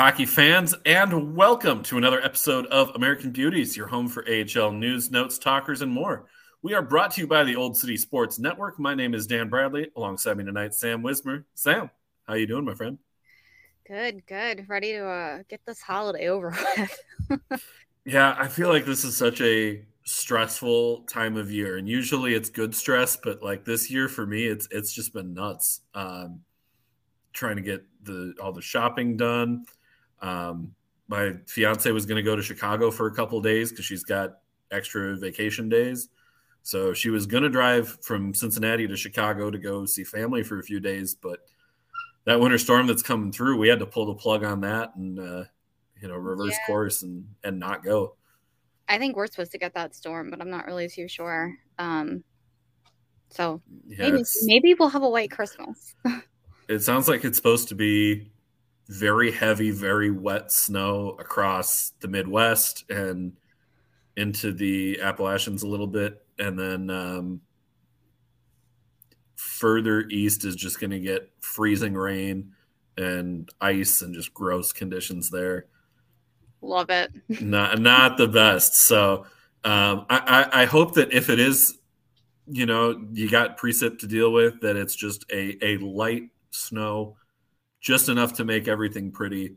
Hockey fans, and welcome to another episode of American Beauties, your home for AHL news, notes, talkers, and more. We are brought to you by the Olde City Sports Network. My name is Dan Bradley. Alongside me tonight, Sam Wismer. Sam, how you doing, my friend? Good, good. Ready to uh, get this holiday over with. yeah, I feel like this is such a stressful time of year, and usually it's good stress, but like this year for me, it's it's just been nuts. Um, trying to get the all the shopping done. Um, my fiance was going to go to Chicago for a couple days because she's got extra vacation days. So she was going to drive from Cincinnati to Chicago to go see family for a few days, but that winter storm that's coming through, we had to pull the plug on that and uh, you know reverse yeah. course and and not go. I think we're supposed to get that storm, but I'm not really too sure. Um, so yeah, maybe maybe we'll have a white Christmas. it sounds like it's supposed to be very heavy, very wet snow across the Midwest and into the Appalachians a little bit, and then um, further east is just going to get freezing rain and ice and just gross conditions there. Love it. not not the best. So um, I, I, I hope that if it is, you know, you got precip to deal with, that it's just a a light snow, just enough to make everything pretty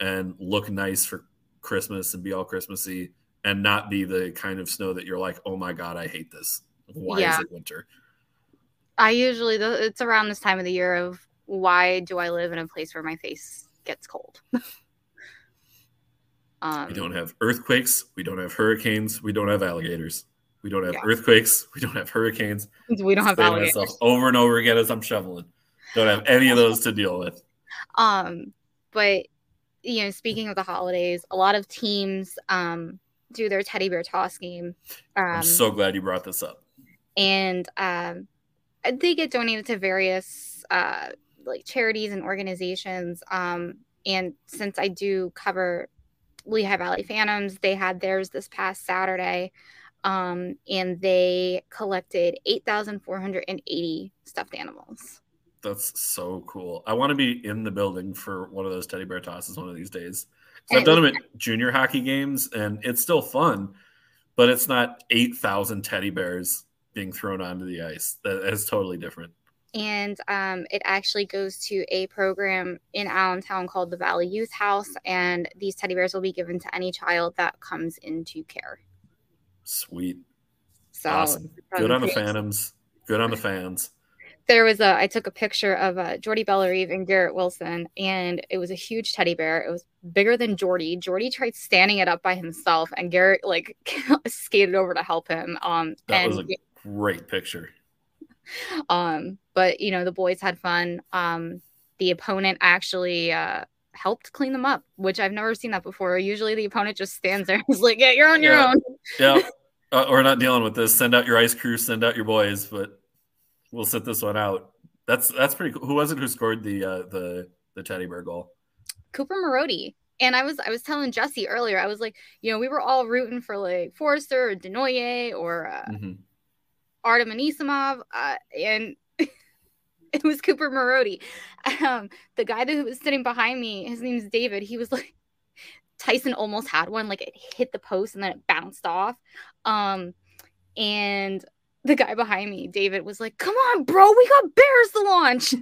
and look nice for Christmas and be all Christmassy and not be the kind of snow that you're like, oh my God, I hate this. Why yeah. is it winter? I usually, it's around this time of the year of why do I live in a place where my face gets cold? um, we don't have earthquakes. We don't have hurricanes. We don't have alligators. We don't have yeah. earthquakes. We don't have hurricanes. We don't have alligators. over and over again as I'm shoveling. Don't have any of those to deal with. Um, but you know, speaking of the holidays, a lot of teams um do their teddy bear toss game. Um, I'm so glad you brought this up. And um, they get donated to various uh like charities and organizations. Um, and since I do cover Lehigh Valley Phantoms, they had theirs this past Saturday. Um, and they collected 8,480 stuffed animals. That's so cool. I want to be in the building for one of those teddy bear tosses one of these days. I've done them at junior hockey games, and it's still fun, but it's not eight thousand teddy bears being thrown onto the ice. That is totally different. And um, it actually goes to a program in Allentown called the Valley Youth House, and these teddy bears will be given to any child that comes into care. Sweet. So awesome. Good on the Phantoms. Good on the fans there was a I took a picture of uh, Jordy Bellerive and Garrett Wilson, and it was a huge teddy bear. It was bigger than Jordy. Jordy tried standing it up by himself, and Garrett like skated over to help him. Um, that and, was a great picture. Um, but you know the boys had fun. Um, the opponent actually uh, helped clean them up, which I've never seen that before. Usually the opponent just stands there. He's like, "Yeah, you're on your yeah. own." yeah, uh, we're not dealing with this. Send out your ice crew. Send out your boys, but we'll sit this one out. That's that's pretty cool. Who was it who scored the uh, the the teddy bear goal? Cooper Marody. And I was I was telling Jesse earlier, I was like, you know, we were all rooting for like Foerster or Desnoyers or uh, mm-hmm. Artem Anisimov, uh, and it was Cooper Marody. Um, the guy that was sitting behind me, his name's David. He was like, Tyson almost had one, like it hit the post and then it bounced off. Um, and the guy behind me, David, was like, "Come on, bro, we got bears to launch."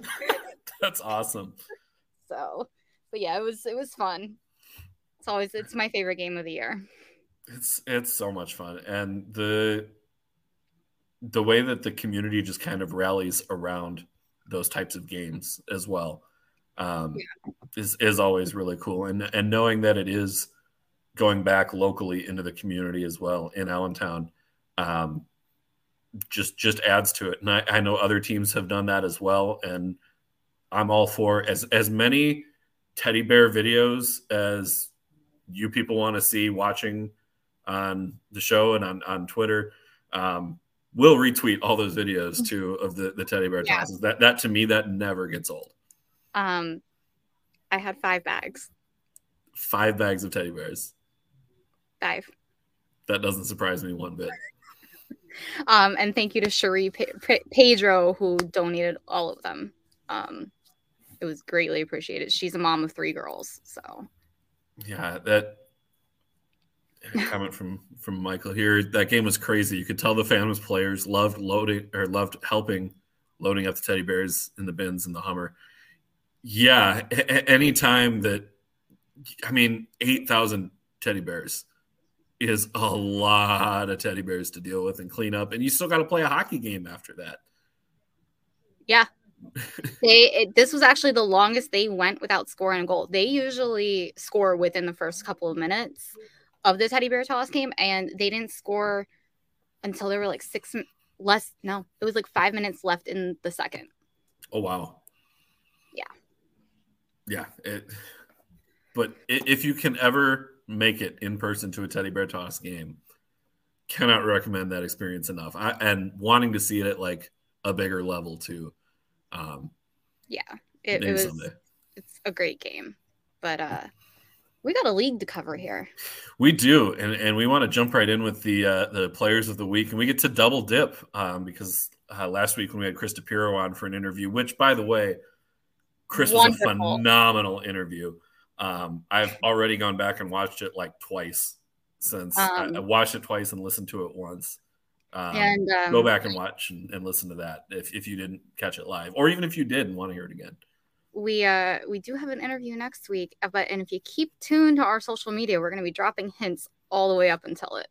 That's awesome. So, but yeah, it was it was fun. It's always it's my favorite game of the year. It's it's so much fun, and the the way that the community just kind of rallies around those types of games as well um, yeah. is is always really cool, and and knowing that it is going back locally into the community as well in Allentown um, just just adds to it. And I, I know other teams have done that as well. And I'm all for as as many teddy bear videos as you people want to see watching on the show and on, on Twitter. Um, we'll retweet all those videos too of the, the teddy bear yeah. tosses. That that to me that never gets old. Um I had five bags. Five bags of teddy bears. Five. That doesn't surprise me one bit. um, and thank you to Cherie Pe- Pe- Pedro who donated all of them. Um, it was greatly appreciated. She's a mom of three girls, so yeah, that comment from from Michael here. That game was crazy. You could tell the fan was players loved loading or loved helping loading up the teddy bears in the bins in the Hummer. Yeah, anytime that I mean, eight thousand teddy bears is a lot of teddy bears to deal with and clean up, and you still got to play a hockey game after that. Yeah, they it, this was actually the longest they went without scoring a goal. They usually score within the first couple of minutes of the teddy bear toss game, and they didn't score until there were like six less. No, it was like five minutes left in the second. Oh wow! Yeah, yeah. It, but if you can ever make it in person to a teddy bear toss game, cannot recommend that experience enough. I, and wanting to see it at like a bigger level too. Um, yeah, it, it was. Someday. It's a great game, but uh, we got a league to cover here. We do, and, and we want to jump right in with the uh, the players of the week, and we get to double dip um, because uh, last week when we had Chris DiPiero on for an interview, which by the way, Chris Wonderful. was a phenomenal interview. Um, I've already gone back and watched it like twice since um, I, I, watched it twice and listened to it once. Um, and um, go back and watch and, and, listen to that if, if you didn't catch it live, or even if you did and want to hear it again. We uh we do have an interview next week, uh, but and if you keep tuned to our social media, we're going to be dropping hints all the way up until it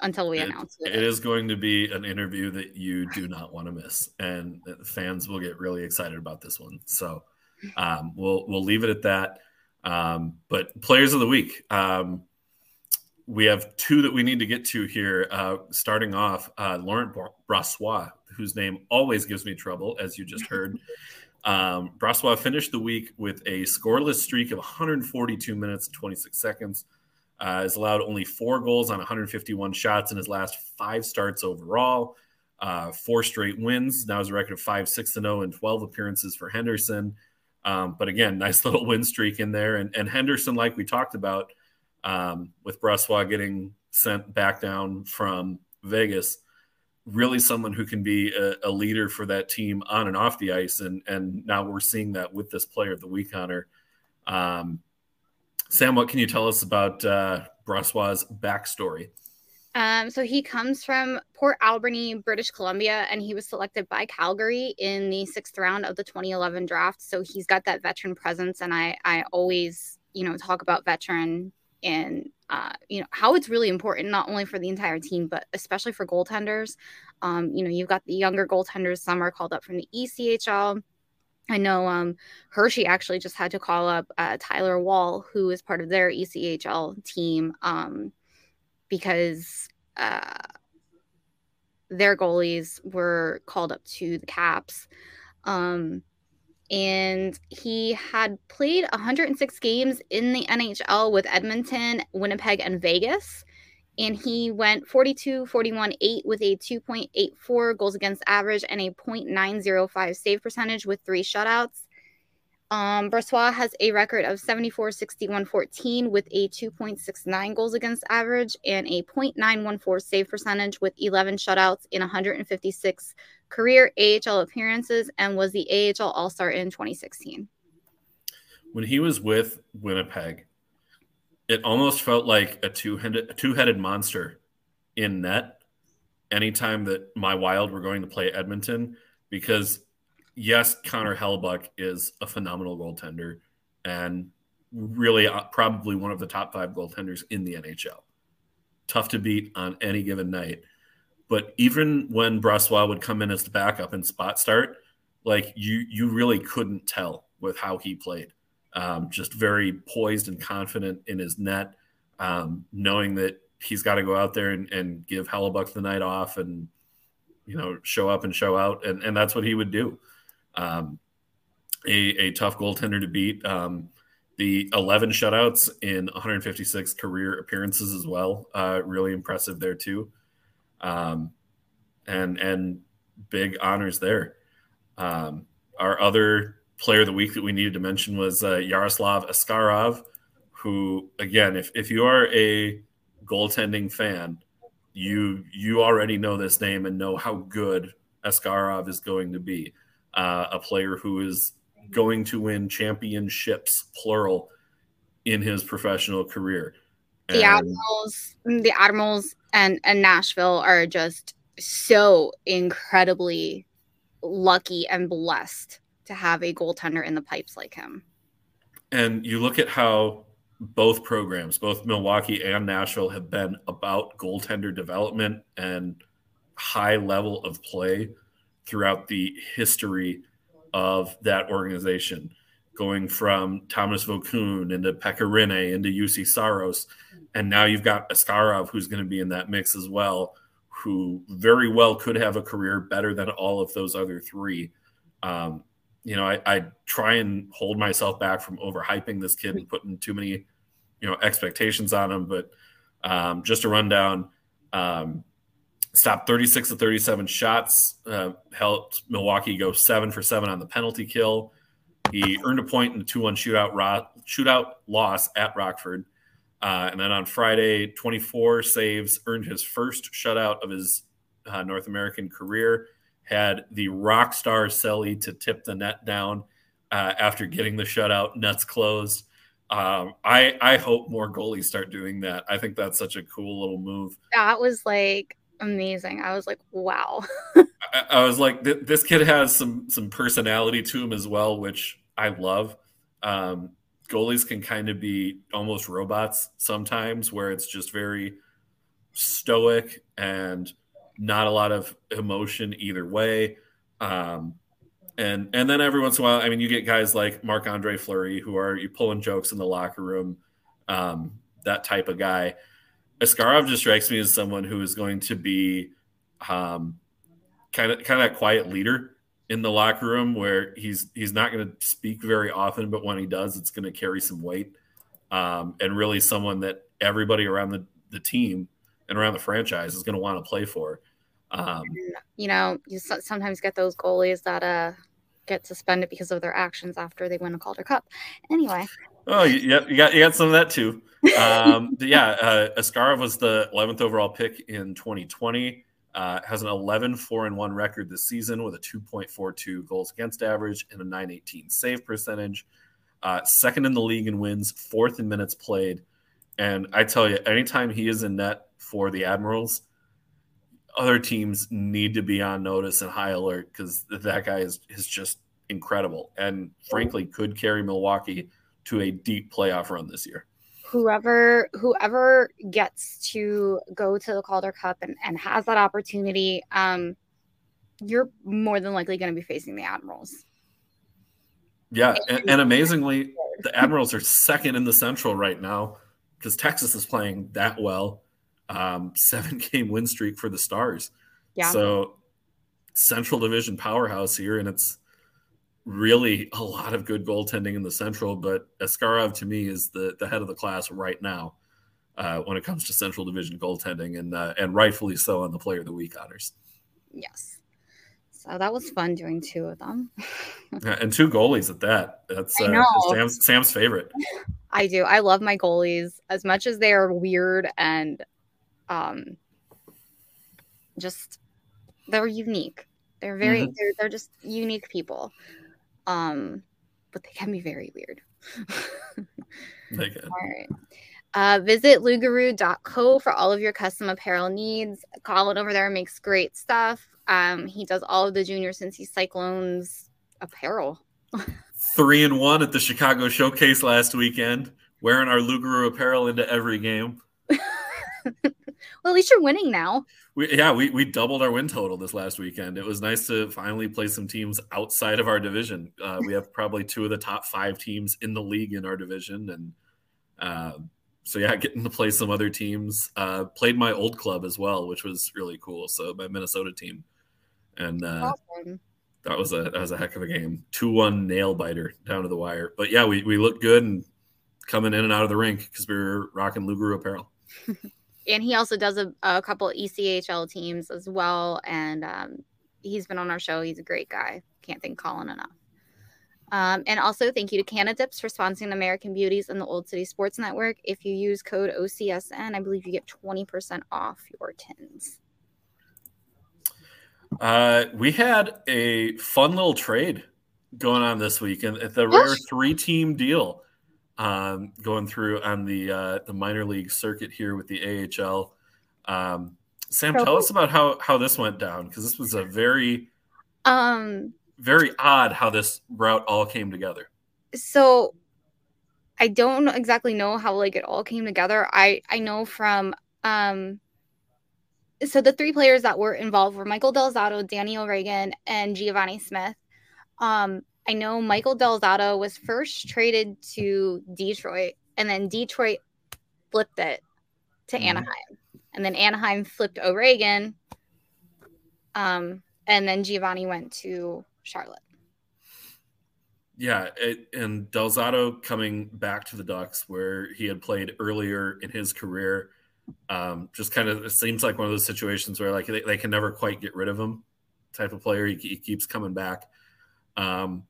until we it, announce it. It is going to be an interview that you do not want to miss, and fans will get really excited about this one. So um, we'll we'll leave it at that. Um, but players of the week. Um, we have two that we need to get to here. Uh, starting off, uh, Laurent Brossoit, whose name always gives me trouble, as you just heard. Um, Brossoit finished the week with a scoreless streak of 142 minutes and 26 seconds. Uh, has allowed only four goals on 151 shots in his last five starts overall. Uh, four straight wins. Now has a record of five, six, and zero oh in 12 appearances for Henderson. Um, but again, nice little win streak in there. And, and Henderson, like we talked about, um, with Brossoit getting sent back down from Vegas, really someone who can be a, a, leader for that team on and off the ice. And and now we're seeing that with this player of the week honor. Um, Sam, what can you tell us about uh, Brossoit's backstory? Um, so he comes from Port Alberni, British Columbia, and he was selected by Calgary in the sixth round of the 2011 draft. So he's got that veteran presence, and I I always you know talk about veteran and uh, you know how it's really important not only for the entire team but especially for goaltenders. Um, you know you've got the younger goaltenders. Some are called up from the ECHL. I know um, Hershey actually just had to call up uh, Tyler Wall, who is part of their ECHL team. Um, because uh, their goalies were called up to the Caps. Um, and he had played 106 games in the NHL with Edmonton, Winnipeg, and Vegas. And he went 42 41 8 with a 2.84 goals against average and a 0.905 save percentage with three shutouts. Um, has a record of 74 61 14 with a 2.69 goals against average and a 0.914 save percentage with 11 shutouts in 156 career AHL appearances and was the AHL All Star in 2016. When he was with Winnipeg, it almost felt like a two-headed monster in net anytime that my Wild were going to play Edmonton because yes, Connor Hellebuyck is a phenomenal goaltender and really uh, probably one of the top five goaltenders in the NHL. Tough to beat on any given night. But even when Brossoit would come in as the backup and spot start, like you, you really couldn't tell with how he played. Um, just very poised and confident in his net, um, knowing that he's got to go out there and, and give Hellebuyck the night off and you know show up and show out, and, and that's what he would do um, a, a tough goaltender to beat. Um, the 11 shutouts in 156 career appearances as well, uh, really impressive there too. Um, and and big honors there. Um, our other player of the week that we needed to mention was uh, Yaroslav Askarov, who again, if if you are a goaltending fan, you you already know this name and know how good Askarov is going to be uh, a player who is going to win championships, plural, in his professional career. And the Admirals, the Admirals, and and Nashville are just so incredibly lucky and blessed to have a goaltender in the pipes like him. And you look at how both programs, both Milwaukee and Nashville, have been about goaltender development and high level of play throughout the history of that organization, going from Thomas Vokoun into Pekka Rinne into Juuse Saros. And now you've got Askarov, who's going to be in that mix as well, who very well could have a career better than all of those other three. Um, you know, I, I, try and hold myself back from overhyping this kid and putting too many, you know, expectations on him. But um, just a rundown, um, stopped 36 to 37 shots, uh, helped Milwaukee go seven for seven on the penalty kill. He earned a point in the 2 1 shootout, ro- shootout loss at Rockford. Uh, and then on Friday, 24 saves, earned his first shutout of his uh, North American career. Had the rock star Selly to tip the net down uh, after getting the shutout, nets closed. Um, I I hope more goalies start doing that. I think that's such a cool little move. That was like amazing. I was like, wow. I, I, was like, th- this kid has some some personality to him as well, which I love. Um, goalies can kind of be almost robots sometimes, where it's just very stoic and not a lot of emotion either way. Um, and and then every once in a while, I mean, you get guys like Marc Andre Fleury who are you pulling jokes in the locker room, um, that type of guy. Askarov just strikes me as someone who is going to be um, kind of kind of that quiet leader in the locker room where he's he's not going to speak very often, but when he does, it's going to carry some weight. Um, and really someone that everybody around the, the team and around the franchise is going to want to play for. Um, you know, you sometimes get those goalies that uh, get suspended because of their actions after they win a Calder Cup. Anyway. Oh, yeah, you got you got some of that too. Um, yeah, uh, Askarov was the 11th overall pick in 2020. Uh, has an 11 4 and 1 record this season with a 2.42 goals against average and a 918 save percentage. Uh, second in the league in wins, fourth in minutes played. And I tell you, anytime he is in net for the Admirals, other teams need to be on notice and high alert because that guy is, is just incredible and frankly could carry Milwaukee to a deep playoff run this year whoever whoever gets to go to the Calder Cup and, and has that opportunity, um, you're more than likely going to be facing the Admirals. Yeah, and, and amazingly, the Admirals are second in the Central right now because Texas is playing that well. Um, seven game win streak for the Stars. Yeah. So Central Division powerhouse here, and it's really a lot of good goaltending in the Central, but Askarov to me is the the head of the class right now uh, when it comes to Central Division goaltending, and uh, and rightfully so on the Player of the Week honors. Yes. So that was fun doing two of them. and two goalies at that. That's uh, Sam's, Sam's favorite. I do. I love my goalies as much as they are weird and um, just they're unique. They're very mm-hmm. they're, they're just unique people. Um, but they can be very weird. they can. All right. Uh, visit loogaroo.co for all of your custom apparel needs. Colin over there makes great stuff. Um, he does all of the junior Cincy Cyclones apparel. Three and one at the Chicago Showcase last weekend, wearing our Loogaroo apparel into every game. well, at least you're winning now. We, yeah, we, we doubled our win total this last weekend. It was nice to finally play some teams outside of our division. Uh, we have probably two of the top five teams in the league in our division, and uh, so yeah, getting to play some other teams. Uh, played my old club as well, which was really cool. So my Minnesota team, and uh, awesome. that was a that was a heck of a game. Two one nail biter down to the wire. But yeah, we we looked good and coming in and out of the rink because we were rocking Loogaroo apparel. and he also does a, a couple ECHL teams as well. And um, he's been on our show. He's a great guy. Can't thank Colin enough. Um, and also, thank you to Cannadips for sponsoring American Beauties and the Olde City Sports Network. If you use code OCSN, I believe you get 20% off your tins. Uh, we had a fun little trade going on this week, and the rare three-team deal um, going through on the uh, the minor league circuit here with the AHL. Um, Sam, tell us about how how this went down because this was a very um very odd how this route all came together. So I don't exactly know how like it all came together. I I know from um so the three players that were involved were Michael Del Zotto, Danny O'Regan, and Givani Smith. Um, I know Michael Del Zotto was first traded to Detroit, and then Detroit flipped it to mm-hmm. Anaheim, and then Anaheim flipped O'Regan, um, and then Givani went to Charlotte. Yeah, it, and Del Zotto coming back to the Ducks, where he had played earlier in his career um, just kind of it seems like one of those situations where like they, they can never quite get rid of him type of player. He, he keeps coming back. Um,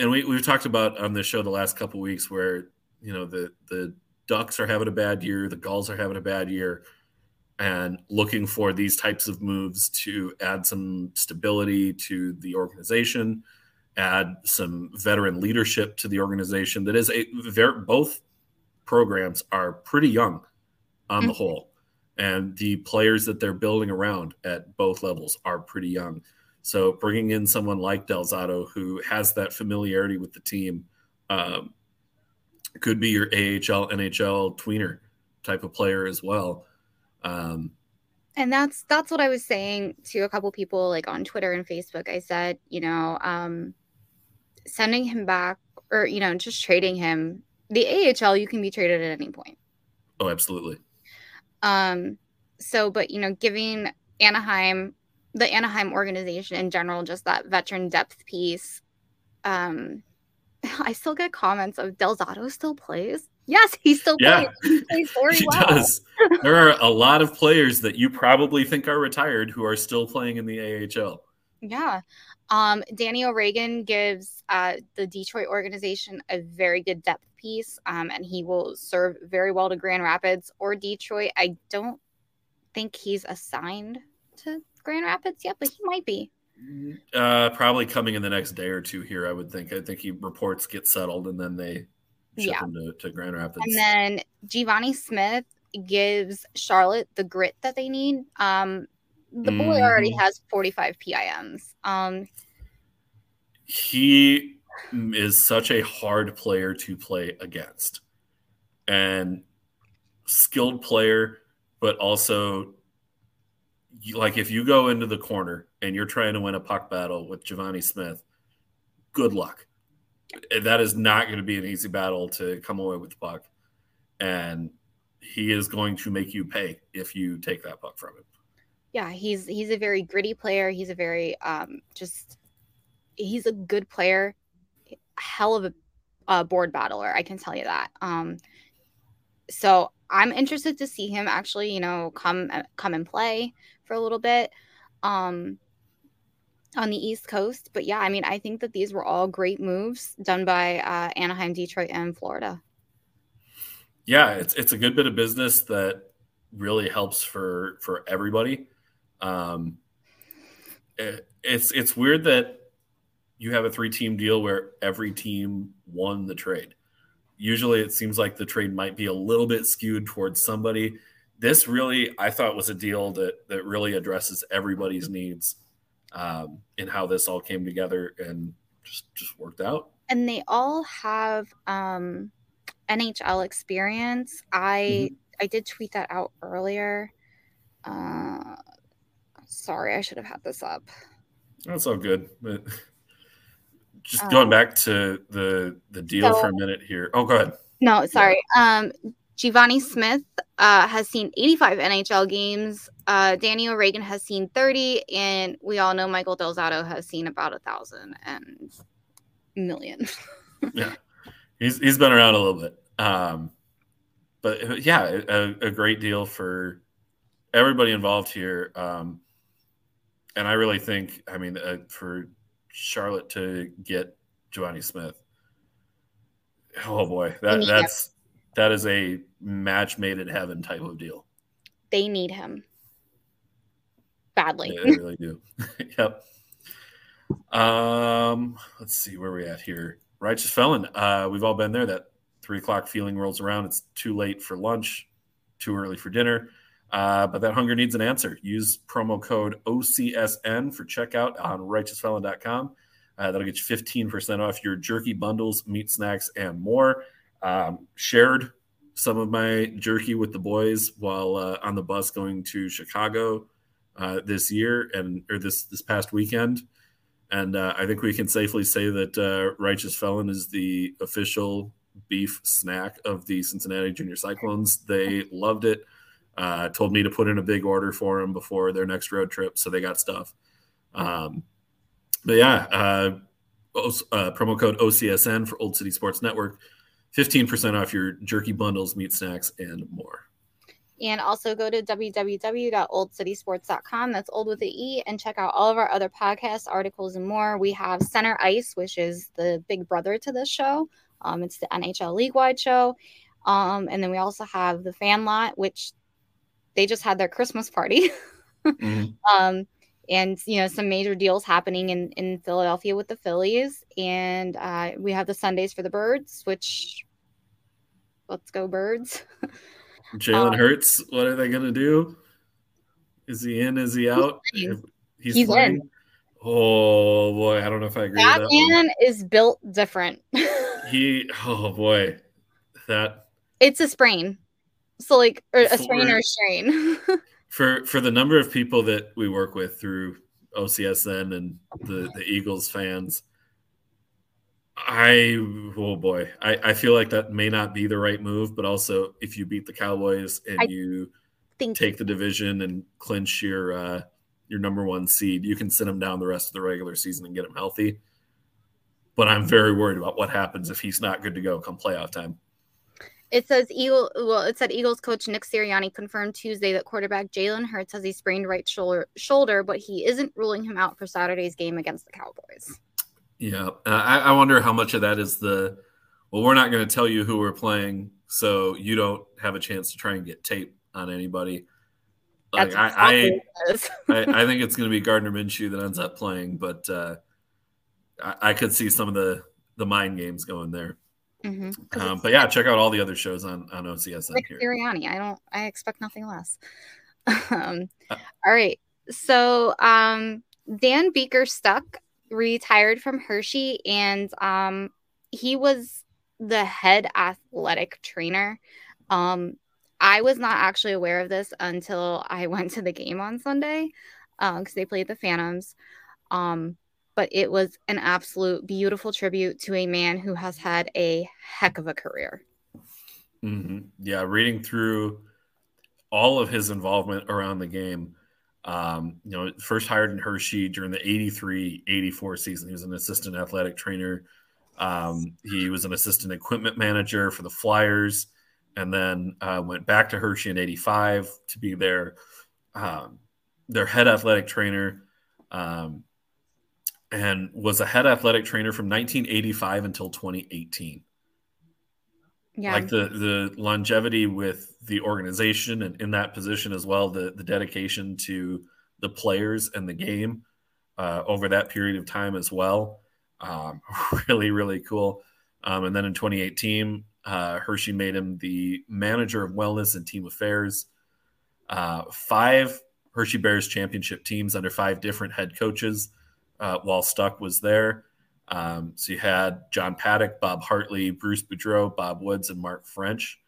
and we, we've talked about on this show the last couple weeks where, you know, the, the Ducks are having a bad year, the Gulls are having a bad year, and looking for these types of moves to add some stability to the organization, add some veteran leadership to the organization. That is a very, both programs are pretty young on mm-hmm. the whole. And the players that they're building around at both levels are pretty young. So bringing in someone like Del Zotto who has that familiarity with the team um, could be your AHL, NHL tweener type of player as well. Um, and that's that's what I was saying to a couple people like on Twitter and Facebook. I said, you know, um, sending him back or you know just trading him. The AHL you can be traded at any point. Oh, absolutely. Um, so, but you know, giving Anaheim, the Anaheim organization in general, just that veteran depth piece. Um, I still get comments of Del Zotto still plays. Yes, he still yeah. plays. He plays very he well. Does. There are a lot of players that you probably think are retired who are still playing in the AHL. Yeah. Um, Danny O'Regan gives uh, the Detroit organization a very good depth piece, um, and he will serve very well to Grand Rapids or Detroit. I don't think he's assigned to Grand Rapids yet, but he might be. Uh, probably coming in the next day or two here, I would think. I think he reports get settled and then they ship yeah. him to, to Grand Rapids. And then Givani Smith gives Charlotte the grit that they need. Um, the boy mm-hmm. already has 45 PIMs. Um, he is such a hard player to play against and skilled player, but also like if you go into the corner and you're trying to win a puck battle with Givani Smith, good luck. That is not going to be an easy battle to come away with the puck. And he is going to make you pay if you take that puck from him. Yeah, he's he's a very gritty player. He's a very um just he's a good player hell of a, a board battler. I can tell you that. Um, so I'm interested to see him actually, you know, come uh, come and play for a little bit um, on the East Coast. But yeah, I mean, I think that these were all great moves done by uh, Anaheim, Detroit, and Florida. Yeah, it's it's a good bit of business that really helps for for everybody. Um, it, it's it's weird that you have a three team deal where every team won the trade. Usually it seems like the trade might be a little bit skewed towards somebody. This really, I thought, was a deal that that really addresses everybody's needs um, in how this all came together and just just worked out. And they all have um, NHL experience. I mm-hmm. I did tweet that out earlier. Uh, sorry, I should have had this up. That's all good. But just going um, back to the the deal so, for a minute here. Oh, go ahead. No, sorry. Um, Givani Smith uh, has seen 85 NHL games. Uh, Danny O'Regan has seen 30, and we all know Michael Del Zotto has seen about a thousand and million. yeah, he's he's been around a little bit. Um, but yeah, a, a, great deal for everybody involved here. Um, and I really think, I mean, uh, for Charlotte to get Givani Smith. Oh boy, that that's that is a match made in heaven type of deal. They need him badly. Yeah, they really do. yep. Um, let's see where we at here. Righteous Felon. Uh, we've all been there. That three o'clock feeling rolls around. It's too late for lunch, too early for dinner. Uh, but that hunger needs an answer. Use promo code OCSN for checkout on righteousfelon.com. Uh, that'll get you 15% off your jerky bundles, meat snacks, and more. Um, shared some of my jerky with the boys while uh, on the bus going to Chicago uh, this year and or this this past weekend. And uh, I think we can safely say that uh, Righteous Felon is the official beef snack of the Cincinnati Junior Cyclones. They loved it. Uh, told me to put in a big order for them before their next road trip, so they got stuff. Um, but yeah, uh, promo code OCSN for Olde City Sports Network, fifteen percent off your jerky bundles, meat snacks, and more. And also go to www.oldecitysports.com. That's old with the E, and check out all of our other podcasts, articles, and more. We have Center Ice, which is the big brother to this show. Um, it's the NHL league wide show. Um, and then we also have the fan lot, which they just had their Christmas party. mm-hmm. um, and you know some major deals happening in in Philadelphia with the Phillies, and uh, we have the Sundays for the Birds, which let's go Birds. Jalen um, Hurts, what are they gonna do? Is he in? Is he out? He's, he's, he's in. Oh boy, I don't know if I agree. That, that man one. is built different. he, oh boy, that it's a sprain. So like, or a sprain or a strain. for for the number of people that we work with through OCSN and the the Eagles fans, I oh boy, I, I feel like that may not be the right move, but also if you beat the Cowboys and I you take the division and clinch your uh, your number one seed, you can send him down the rest of the regular season and get him healthy. But I'm very worried about what happens if he's not good to go come playoff time. It says Eagle. Well, it said Eagles coach Nick Sirianni confirmed Tuesday that quarterback Jalen Hurts has a sprained right shoulder, shoulder, but he isn't ruling him out for Saturday's game against the Cowboys. Yeah, uh, I, I wonder how much of that is the. Well, we're not going to tell you who we're playing, so you don't have a chance to try and get tape on anybody. Like, I, I, I, I, think it's going to be Gardner Minshew that ends up playing, but uh, I, I could see some of the the mind games going there. Mm-hmm. Um, but yeah, check out all the other shows on on OCSN here. Sirianni. I don't. I expect nothing less. um, uh, all right. So um, Dan Beaker Stuck retired from Hershey, and um, he was the head athletic trainer. Um, I was not actually aware of this until I went to the game on Sunday because um, they played the Phantoms. Um, but it was an absolute beautiful tribute to a man who has had a heck of a career. Mm-hmm. Yeah, reading through all of his involvement around the game. Um, you know, first hired in Hershey during the 83 84 season. He was an assistant athletic trainer. Um, he was an assistant equipment manager for the Flyers and then uh, went back to Hershey in 85 to be their, um, their head athletic trainer. Um, and was a head athletic trainer from 1985 until 2018. Yeah. Like the the longevity with the organization and in that position as well, the the dedication to the players and the game uh, over that period of time as well. Um, really, really cool. Um, and then in 2018, uh, Hershey made him the manager of wellness and team affairs. Uh, five Hershey Bears championship teams under five different head coaches uh, while Stuck was there. Um, so you had John Paddock, Bob Hartley, Bruce Boudreau, Bob Woods, and Mark French.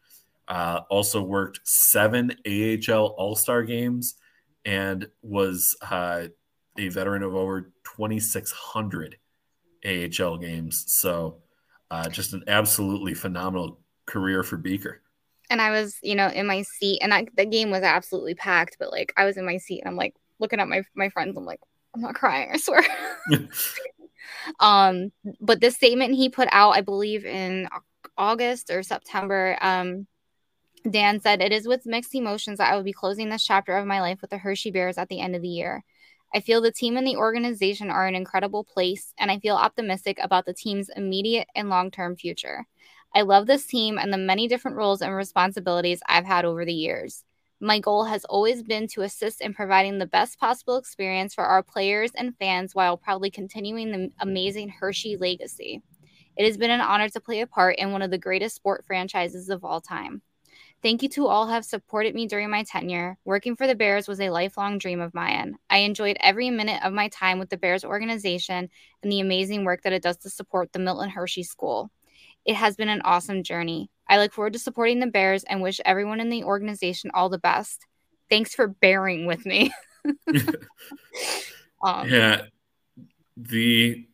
Uh, also worked seven AHL All Star games and was uh, a veteran of over 2,600 AHL games. So uh, just an absolutely phenomenal career for Beaker. And I was, you know, in my seat, and I, the game was absolutely packed. But like, I was in my seat, and I'm like looking at my my friends. I'm like, I'm not crying, I swear. um, but the statement he put out, I believe in August or September, um, Dan said, It is with mixed emotions that I will be closing this chapter of my life with the Hershey Bears at the end of the year. I feel the team and the organization are an incredible place, and I feel optimistic about the team's immediate and long term future. I love this team and the many different roles and responsibilities I've had over the years. My goal has always been to assist in providing the best possible experience for our players and fans while proudly continuing the amazing Hershey legacy. It has been an honor to play a part in one of the greatest sport franchises of all time. Thank you to all who have supported me during my tenure. Working for the Bears was a lifelong dream of mine. I enjoyed every minute of my time with the Bears organization and the amazing work that it does to support the Milton Hershey School. It has been an awesome journey. I look forward to supporting the Bears and wish everyone in the organization all the best. Thanks for bearing with me. um, yeah. The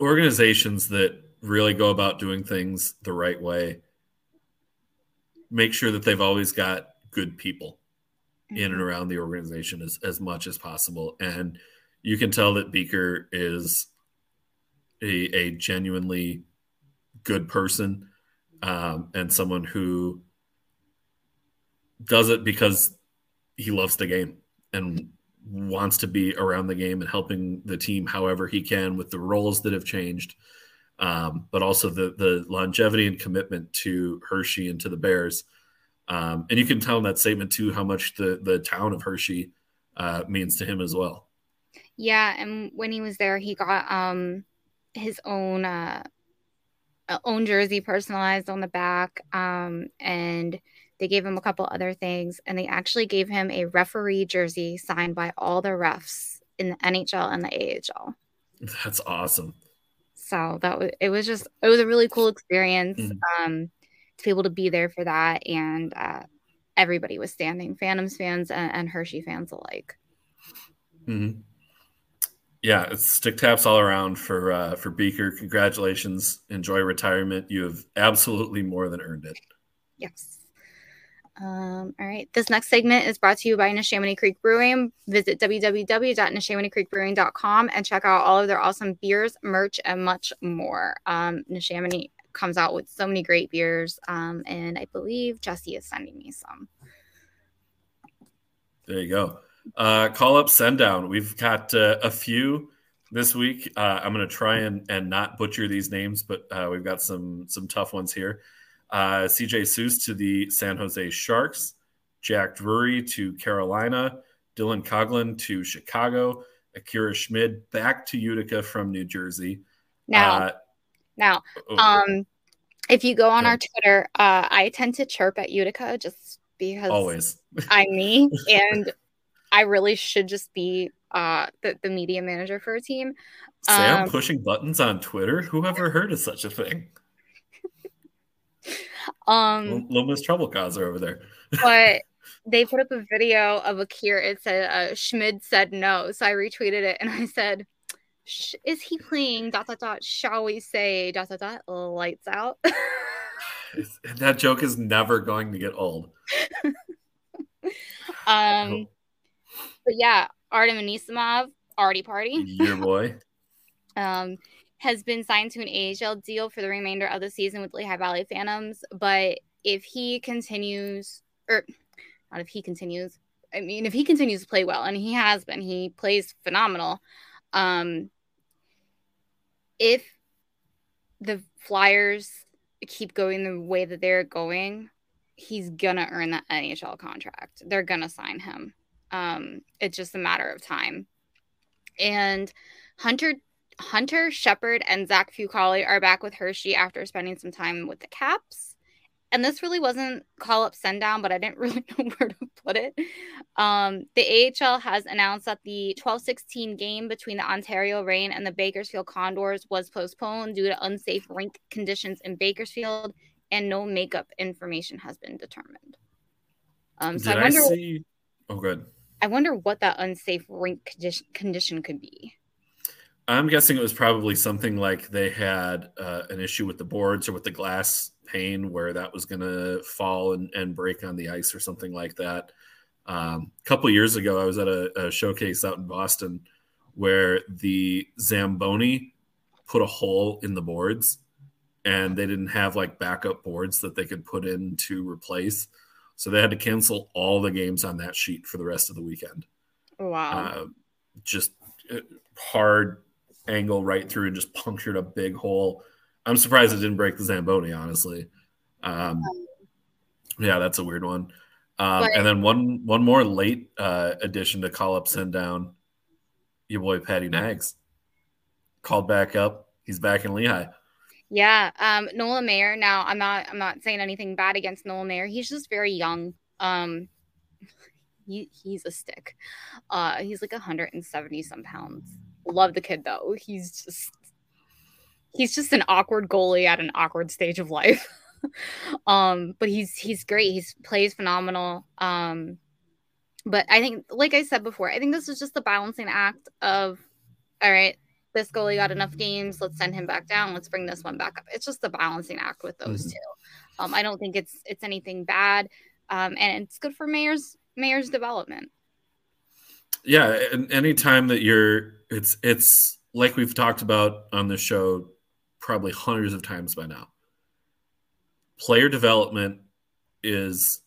organizations that really go about doing things the right way make sure that they've always got good people mm-hmm. in and mm-hmm. around the organization as, as much as possible. And you can tell that Beaker is a, a genuinely good person um, and someone who does it because he loves the game and wants to be around the game and helping the team however he can with the roles that have changed um, but also the the longevity and commitment to Hershey and to the Bears. Um, and you can tell in that statement too how much the the town of Hershey uh, means to him as well. Yeah, and when he was there, he got um, his own uh, own jersey personalized on the back, um, and they gave him a couple other things, and they actually gave him a referee jersey signed by all the refs in the NHL and the AHL. That's awesome. So that was it was just it was a really cool experience mm-hmm. um, to be able to be there for that, and uh, everybody was standing, Phantoms fans and, and Hershey fans alike. Mm-hmm. Yeah, it's stick taps all around for uh, for Beaker. Congratulations! Enjoy retirement. You have absolutely more than earned it. Yes. Um, all right. This next segment is brought to you by Neshaminy Creek Brewing. Visit www.neshaminycreekbrewing.com and check out all of their awesome beers, merch, and much more. Um, Neshaminy comes out with so many great beers, um, and I believe Jesse is sending me some. There you go. Uh, call up, send down. We've got uh, a few this week. Uh, I'm going to try and, and not butcher these names, but uh, we've got some some tough ones here. Uh, CJ Suess to the San Jose Sharks, Jack Drury to Carolina, Dylan Coghlan to Chicago, Akira Schmid back to Utica from New Jersey. Now, uh, now, oh, um, if you go on our Twitter, uh, I tend to chirp at Utica just because always I'm me, and I really should just be uh, the, the media manager for a team. Sam um, pushing buttons on Twitter. Who ever heard of such a thing? Um, Loma's trouble causer over there. but they put up a video of a cure. It said uh, Schmid said no, so I retweeted it and I said, "Is he playing dot dot dot? Shall we say dot dot dot? Lights out." that joke is never going to get old. um, but yeah, Artem Anisimov, Artie Party, your boy. um, has been signed to an AHL deal for the remainder of the season with Lehigh Valley Phantoms. But if he continues, or not if he continues, I mean, if he continues to play well, and he has been, he plays phenomenal. Um, if the Flyers keep going the way that they're going, he's gonna earn that NHL contract. They're gonna sign him. Um, it's just a matter of time. And Hunter Hunter Shepard and Zach Fucale are back with Hershey after spending some time with the Caps. And this really wasn't call up send down, but I didn't really know where to put it. Um, the AHL has announced that the 12 16 game between the Ontario Reign and the Bakersfield Condors was postponed due to unsafe rink conditions in Bakersfield, and no makeup information has been determined. Um, so Did I wonder. I see... Oh, good. I wonder what that unsafe rink condition, could be. I'm guessing it was probably something like they had uh, an issue with the boards or with the glass pane where that was going to fall and, and, break on the ice or something like that. Um, a couple years ago, I was at a, a, showcase out in Boston where the Zamboni put a hole in the boards and they didn't have like backup boards that they could put in to replace. So they had to cancel all the games on that sheet for the rest of the weekend. Wow. Uh, just uh, hard angle right through and just punctured a big hole. I'm surprised it didn't break the Zamboni, honestly. Um, yeah, that's a weird one. Um, but, and then one one more late uh, addition to call up send down, your boy Patty Nags called back up. He's back in Lehigh. Yeah, um, Nolan Maier. Now, I'm not I'm not saying anything bad against Nolan Maier. He's just very young. Um, he he's a stick. Uh, he's like 170 some pounds. Love the kid though. He's just he's just an awkward goalie at an awkward stage of life. um, but he's he's great. He's plays phenomenal. Um, but I think, like I said before, I think this is just the balancing act of, all right, this goalie got enough games. Let's send him back down. Let's bring this one back up. It's just the balancing act with those mm-hmm. two. Um, I don't think it's it's anything bad, um, and it's good for Maier's Maier's development. Yeah, and anytime that you're, it's it's like we've talked about on the show probably hundreds of times by now. Player development is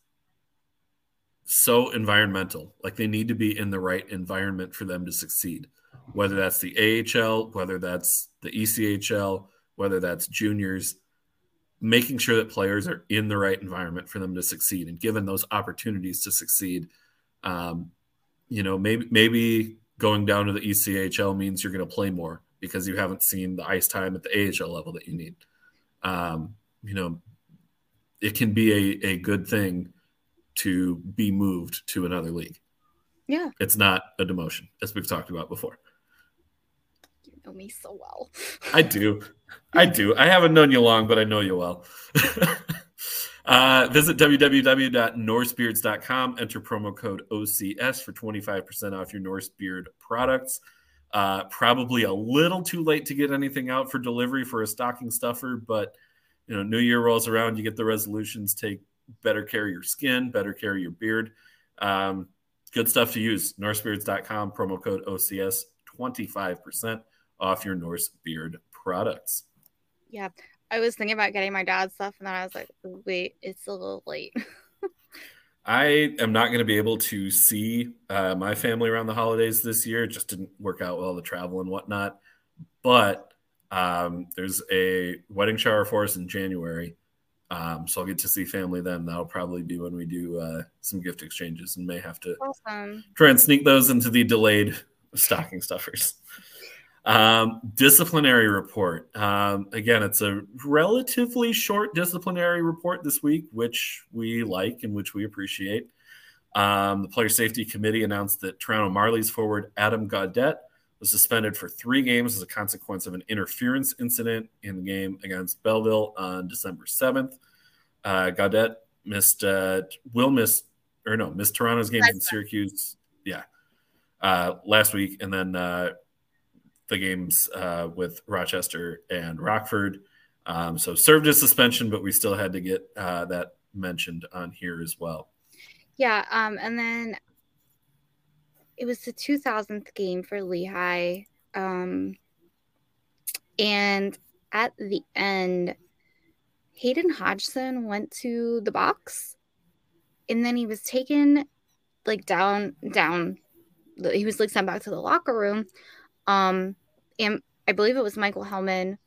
so environmental. Like they need to be in the right environment for them to succeed whether that's the AHL, whether that's the ECHL, whether that's juniors, making sure that players are in the right environment for them to succeed and given those opportunities to succeed. Um, you know, maybe maybe going down to the ECHL means you're going to play more because you haven't seen the ice time at the AHL level that you need. Um, you know, it can be a, a good thing to be moved to another league. Yeah. It's not a demotion, as we've talked about before know me so well. I do. I do. I haven't known you long, but I know you well. uh, visit www.norsebeards.com. Enter promo code OCS for 25% off your Norse Beard products. Uh, probably a little too late to get anything out for delivery for a stocking stuffer, but you know, New Year rolls around, you get the resolutions. Take better care of your skin, better care of your beard. Um, good stuff to use. NorseBeards.com, promo code OCS, 25% off your Norse Beard products. Yeah. I was thinking about getting my dad's stuff and then I was like, wait, it's a little late. I am not going to be able to see uh, my family around the holidays this year. It just didn't work out well, the travel and whatnot. But um, there's a wedding shower for us in January. Um, so I'll get to see family then. That'll probably be when we do uh, some gift exchanges and may have to awesome. try and sneak those into the delayed stocking stuffers. Um, disciplinary report. Um, again, it's a relatively short disciplinary report this week, which we like and which we appreciate. Um, the Player Safety Committee announced that Toronto Marlies forward Adam Gaudette was suspended for three games as a consequence of an interference incident in the game against Belleville on December 7th. Uh, Gaudette missed, uh, will miss, or no, missed Toronto's games in Syracuse. Yeah. Uh, last week. And then uh, the games uh, with Rochester and Rockford. Um, so served a suspension, but we still had to get uh, that mentioned on here as well. Yeah, um, and then it was the 2000th game for Lehigh, um, and at the end, Hayden Hodgson went to the box, and then he was taken like down down. He was like sent back to the locker room. Um, and I believe it was Michael Hellman.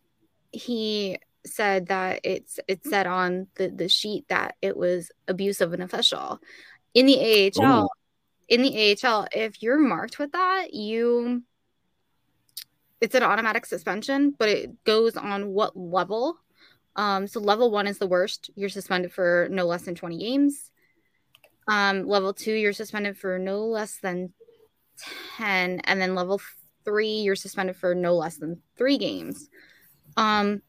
He said that it's it said on the the sheet that it was abuse of an official in the AHL. In the AHL, if you're marked with that, you it's an automatic suspension, but it goes on what level. Um, so level one is the worst. You're suspended for no less than 20 games. Um, level two, you're suspended for no less than 10. And then level three, you're suspended for no less than three games. Um,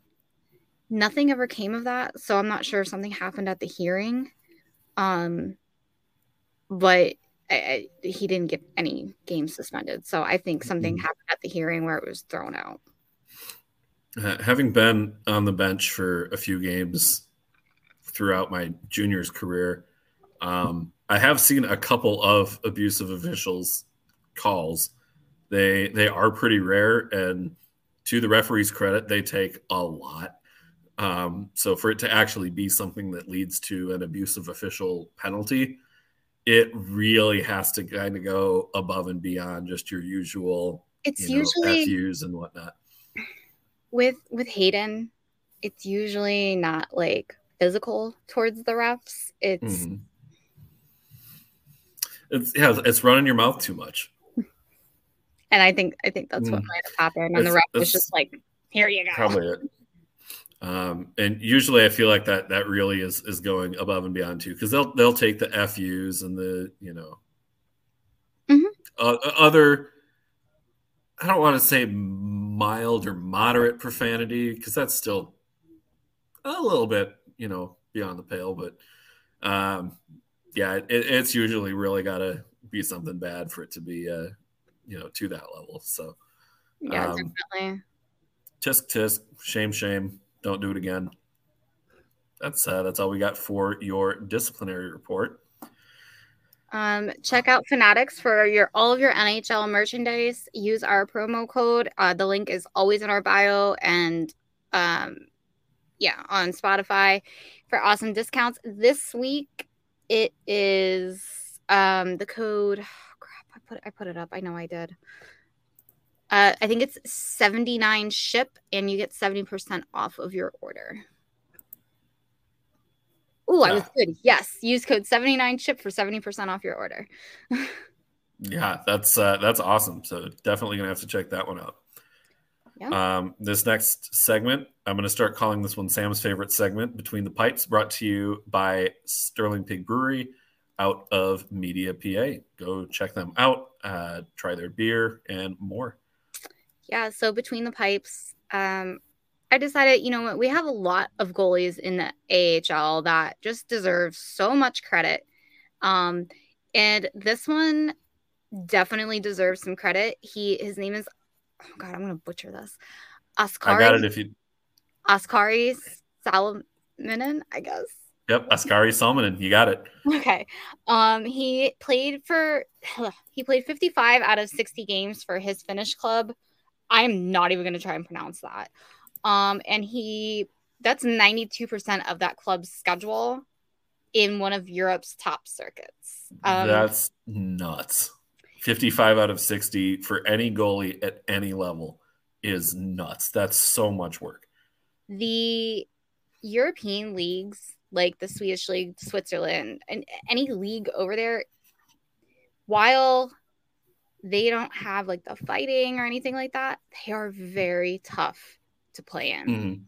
nothing ever came of that, so I'm not sure if something happened at the hearing. Um, but I, I, he didn't get any games suspended, so I think something mm-hmm. happened at the hearing where it was thrown out. Uh, having been on the bench for a few games throughout my juniors career, um, I have seen a couple of abusive officials calls they they are pretty rare, and to the referee's credit, they take a lot. Um, so for it to actually be something that leads to an abusive official penalty, it really has to kind of go above and beyond just your usual. It's you know, usually FUs and whatnot. With with Hayden, it's usually not like physical towards the refs. It's mm-hmm. It's yeah, it's running your mouth too much. And I think I think that's mm. what might have happened. And it's, the ref was just like, "Here you go." Probably it. Um, and usually, I feel like that that really is is going above and beyond too, because they'll they'll take the FUs and the you know mm-hmm. uh, other. I don't want to say mild or moderate profanity because that's still a little bit you know beyond the pale, but um, yeah, it, it's usually really got to be something bad for it to be uh, you know to that level. So yeah, um, definitely. Tisk tisk, shame shame don't do it again. That's uh, that's all we got for your disciplinary report. Um, check out Fanatics for your all of your NHL merchandise. Use our promo code. Uh, the link is always in our bio and um, yeah, on Spotify for awesome discounts. This week it is um, the code. Put I put it up. I know I did. Uh, I think it's 79 ship and you get 70% off of your order. Oh, I was good. Yes, use code 79 ship for 70% off your order. yeah, that's uh, that's awesome. So definitely going to have to check that one out. Yeah. Um, this next segment, I'm going to start calling this one Sam's favorite segment, Between the Pipes, brought to you by Sterling Pig Brewery out of Media, PA. Go check them out, uh, try their beer, and more yeah, so between the pipes, um, I decided, you know what, we have a lot of goalies in the AHL that just deserve so much credit. Um, and this one definitely deserves some credit. He his name is oh god, I'm gonna butcher this. Oskari. I got it if you Oskari Salominen, I guess. Yep, Oskari Salminen, you got it. Okay. Um he played for he played 55 out of 60 games for his Finnish club. I'm not even going to try and pronounce that. Um, and he that's 92% of that club's schedule in one of Europe's top circuits. Um, that's nuts. 55 out of 60 for any goalie at any level is nuts. That's so much work. The European leagues, like the Swedish league, Switzerland, and any league over there, while they don't have like the fighting or anything like that. They are very tough to play in. Mm-hmm.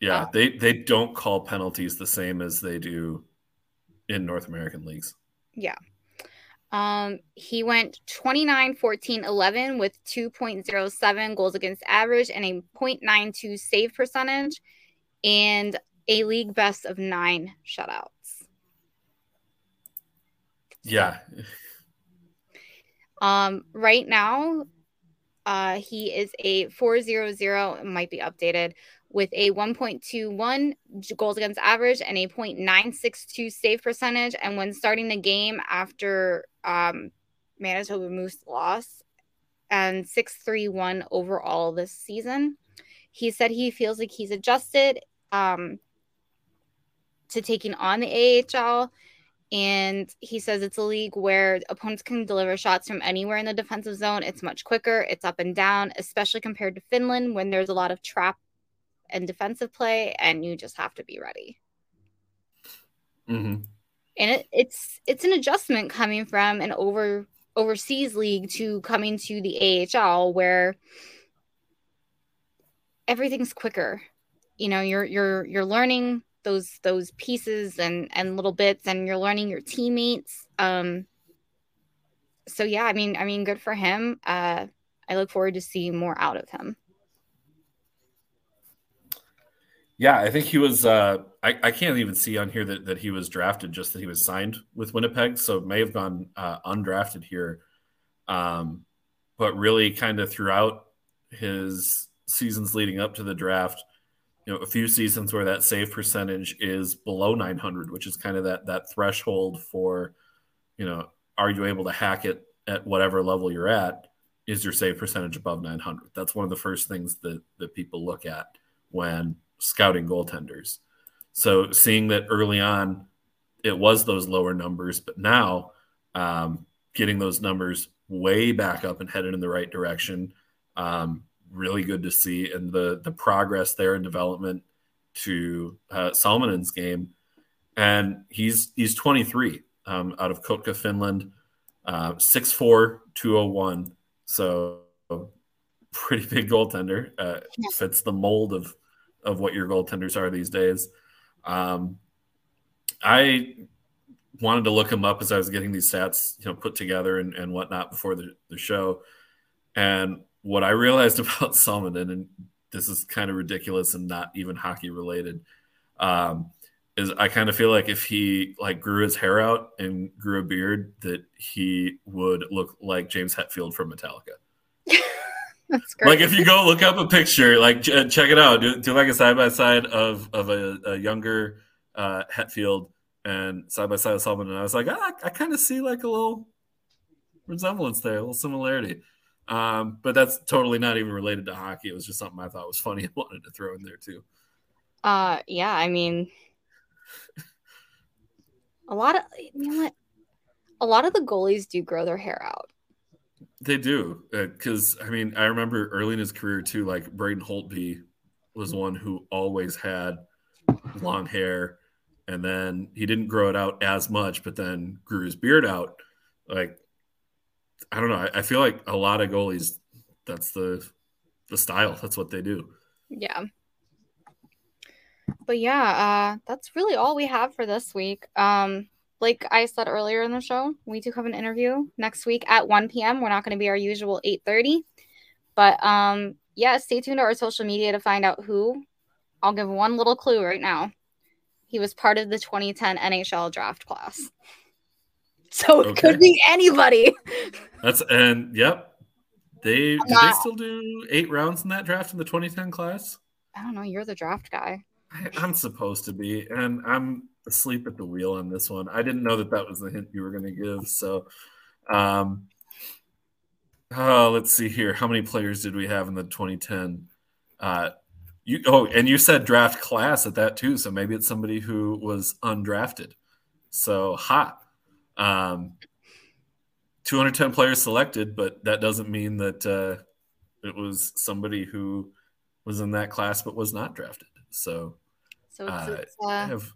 Yeah, um, they they don't call penalties the same as they do in North American leagues. Yeah. Um, he went 29, 14, 11 with 2.07 goals against average and a 0.92 save percentage and a league best of nine shutouts. Yeah. Um, right now, uh, he is a 400, it might be updated, with a 1.21 goals against average and a 0.962 save percentage. And when starting the game after um, Manitoba Moose loss and 631 overall this season, he said he feels like he's adjusted um, to taking on the AHL and he says it's a league where opponents can deliver shots from anywhere in the defensive zone. It's much quicker, it's up and down, especially compared to Finland when there's a lot of trap and defensive play, and you just have to be ready. Mm-hmm. And it, it's it's an adjustment coming from an over overseas league to coming to the AHL where everything's quicker. You know, you're you're you're learning those those pieces and and little bits and you're learning your teammates um so yeah i mean i mean good for him. Uh i look forward to seeing more out of him. Yeah i think he was uh i, I can't even see on here that, that he was drafted just that he was signed with winnipeg so it may have gone uh, undrafted here. Um but really kind of throughout his seasons leading up to the draft you know a few seasons where that save percentage is below 900 which is kind of that that threshold for you know are you able to hack it at whatever level you're at? Is your save percentage above 900 that's one of the first things that that people look at when scouting goaltenders. So seeing that early on it was those lower numbers but now um, getting those numbers way back up and headed in the right direction um, really good to see, and the the progress there in development to uh, game. And he's he's 23 um, out of Kotka, Finland. Uh, 6'4, 201. So pretty big goaltender. Uh, fits the mold of of what your goaltenders are these days. Um, I wanted to look him up as I was getting these stats, you know, put together and, and whatnot before the, the show. And what I realized about Salminen, and this is kind of ridiculous and not even hockey related, um, is I kind of feel like if he like grew his hair out and grew a beard, that he would look like James Hetfield from Metallica. That's great. Like if you go look up a picture, like check it out, do, do like a side by side of of a, a younger uh, Hetfield and side by side of Salminen, and I was like, ah, I kind of see like a little resemblance there, a little similarity. Um, but that's totally not even related to hockey. It was just something I thought was funny and wanted to throw in there too. Uh, yeah, I mean, a lot of you know what, a lot of the goalies do grow their hair out. They do, because uh, I mean, I remember early in his career too. Like Braden Holtby was one who always had long hair, and then he didn't grow it out as much, but then grew his beard out. Like I don't know. I, I feel like a lot of goalies, that's the the style. That's what they do. Yeah. But yeah, uh, that's really all we have for this week. Um, like I said earlier in the show, we do have an interview next week at 1 p.m. We're not going to be our usual 8:30, but um, yeah, stay tuned to our social media to find out who. I'll give one little clue right now. He was part of the 2010 NHL draft class. So it okay. could be anybody. That's and yep. They did they still do eight rounds in that draft in the 2010 class? I don't know. You're the draft guy. I, I'm supposed to be, and I'm asleep at the wheel on this one. I didn't know that that was the hint you were going to give. So, um, oh, let's see here. How many players did we have in the 2010? Uh, you oh, and you said draft class at that too. So maybe it's somebody who was undrafted. So hot. Um, 210 players selected, but that doesn't mean that uh, it was somebody who was in that class but was not drafted. So, so it's, uh, it's, uh... have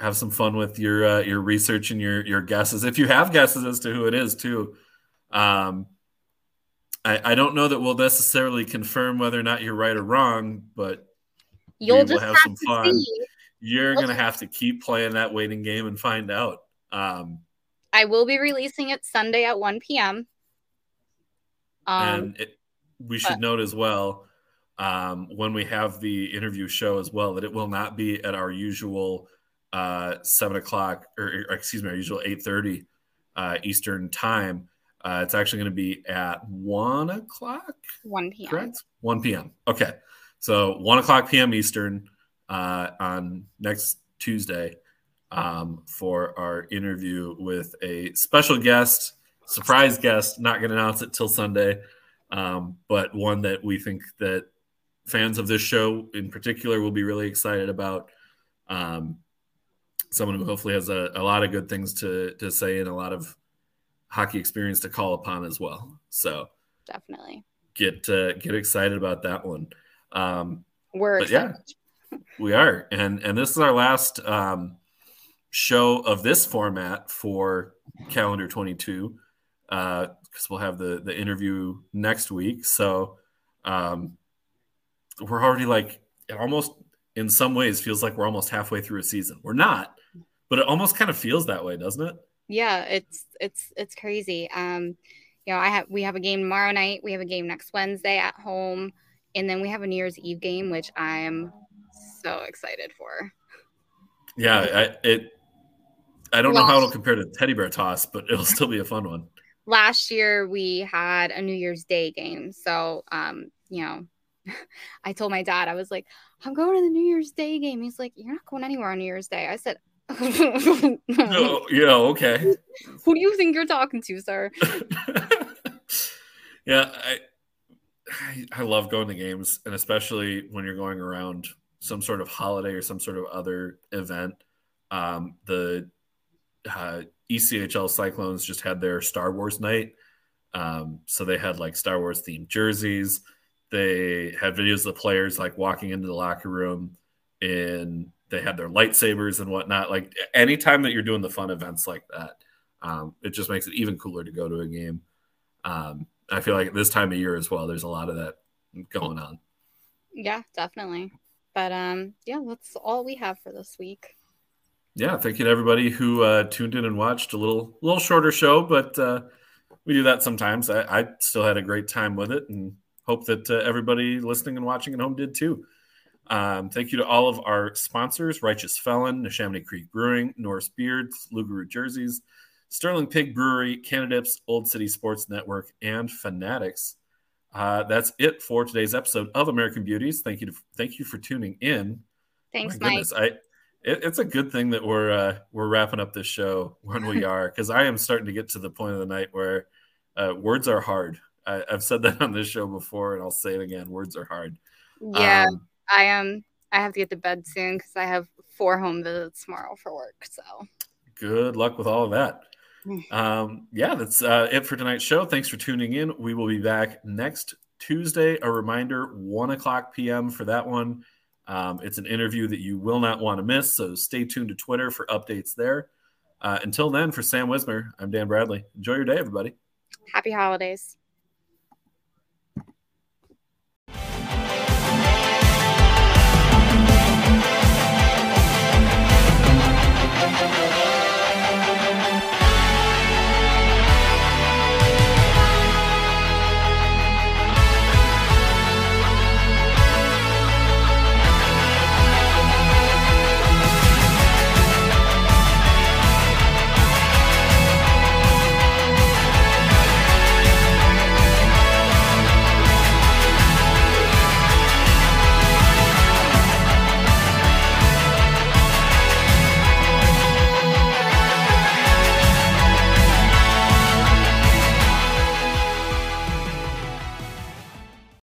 have some fun with your uh, your research and your your guesses. If you have guesses as to who it is, too. Um, I, I don't know that we'll necessarily confirm whether or not you're right or wrong, but you'll just have, have some fun. See. You're gonna have to keep playing that waiting game and find out. Um, I will be releasing it Sunday at 1 p.m. Um, and it, we should but, note as well um, when we have the interview show as well that it will not be at our usual uh, seven o'clock or, or, excuse me, our usual eight thirty uh, Eastern time. Uh, it's actually going to be at one o'clock. One p.m. Correct. One p.m. Okay, so one o'clock p.m. Eastern uh, on next Tuesday um, for our interview with a special guest, surprise guest. Not going to announce it till Sunday, um, but one that we think that fans of this show in particular will be really excited about. Um, someone who hopefully has a, a lot of good things to to say and a lot of hockey experience to call upon as well. So definitely get uh, get excited about that one. Um, We're excited. yeah, we are, and and this is our last um, show of this format for calendar 22 because uh, we'll have the the interview next week. So um, we're already like almost in some ways feels like we're almost halfway through a season. We're not, but it almost kind of feels that way, doesn't it? Yeah, it's it's it's crazy. Um, you know, I have we have a game tomorrow night. We have a game next Wednesday at home, and then we have a New Year's Eve game, which I'm so excited for. Yeah, I, it. I don't last, know how it'll compare to Teddy Bear Toss, but it'll still be a fun one. Last year we had a New Year's Day game, so um, you know, I told my dad, I was like, I'm going to the New Year's Day game. He's like, You're not going anywhere on New Year's Day. I said, no, yeah, okay. Who do you think you're talking to, sir? yeah, I, I, I love going to games, and especially when you're going around some sort of holiday or some sort of other event. Um, the uh, ECHL Cyclones just had their Star Wars night, um, so they had like Star Wars themed jerseys. They had videos of the players like walking into the locker room and they had their lightsabers and whatnot. Like anytime that you're doing the fun events like that, um, it just makes it even cooler to go to a game. Um, I feel like this time of year as well, there's a lot of that going on. Yeah, definitely. But um, yeah, that's all we have for this week. Yeah, thank you to everybody who uh, tuned in and watched a little little shorter show, but uh, we do that sometimes. I, I, still had a great time with it, and hope that uh, everybody listening and watching at home did too. Um, thank you to all of our sponsors: Righteous Felon, Neshaminy Creek Brewing, Norse Beards, Loogaroo Jerseys, Sterling Pig Brewery, Cannadips, Olde City Sports Network, and Fanatics. Uh, that's it for today's episode of American Beauties. Thank you, to, thank you for tuning in. Thanks, My Mike. I, it, it's a good thing that we're uh, we're wrapping up this show when we are, because I am starting to get to the point of the night where uh, words are hard. I, have said that on this show before, and I'll say it again: words are hard. Yeah, um, I am. Um, I have to get to bed soon because I have four home visits tomorrow for work. So good luck with all of that. Um, yeah, that's uh, it for tonight's show. Thanks for tuning in. We will be back next Tuesday. A reminder, one o'clock p.m. for that one. Um, it's an interview that you will not want to miss. So stay tuned to Twitter for updates there. Uh, until then, for Sam Wismer, I'm Dan Bradley. Enjoy your day, everybody. Happy holidays.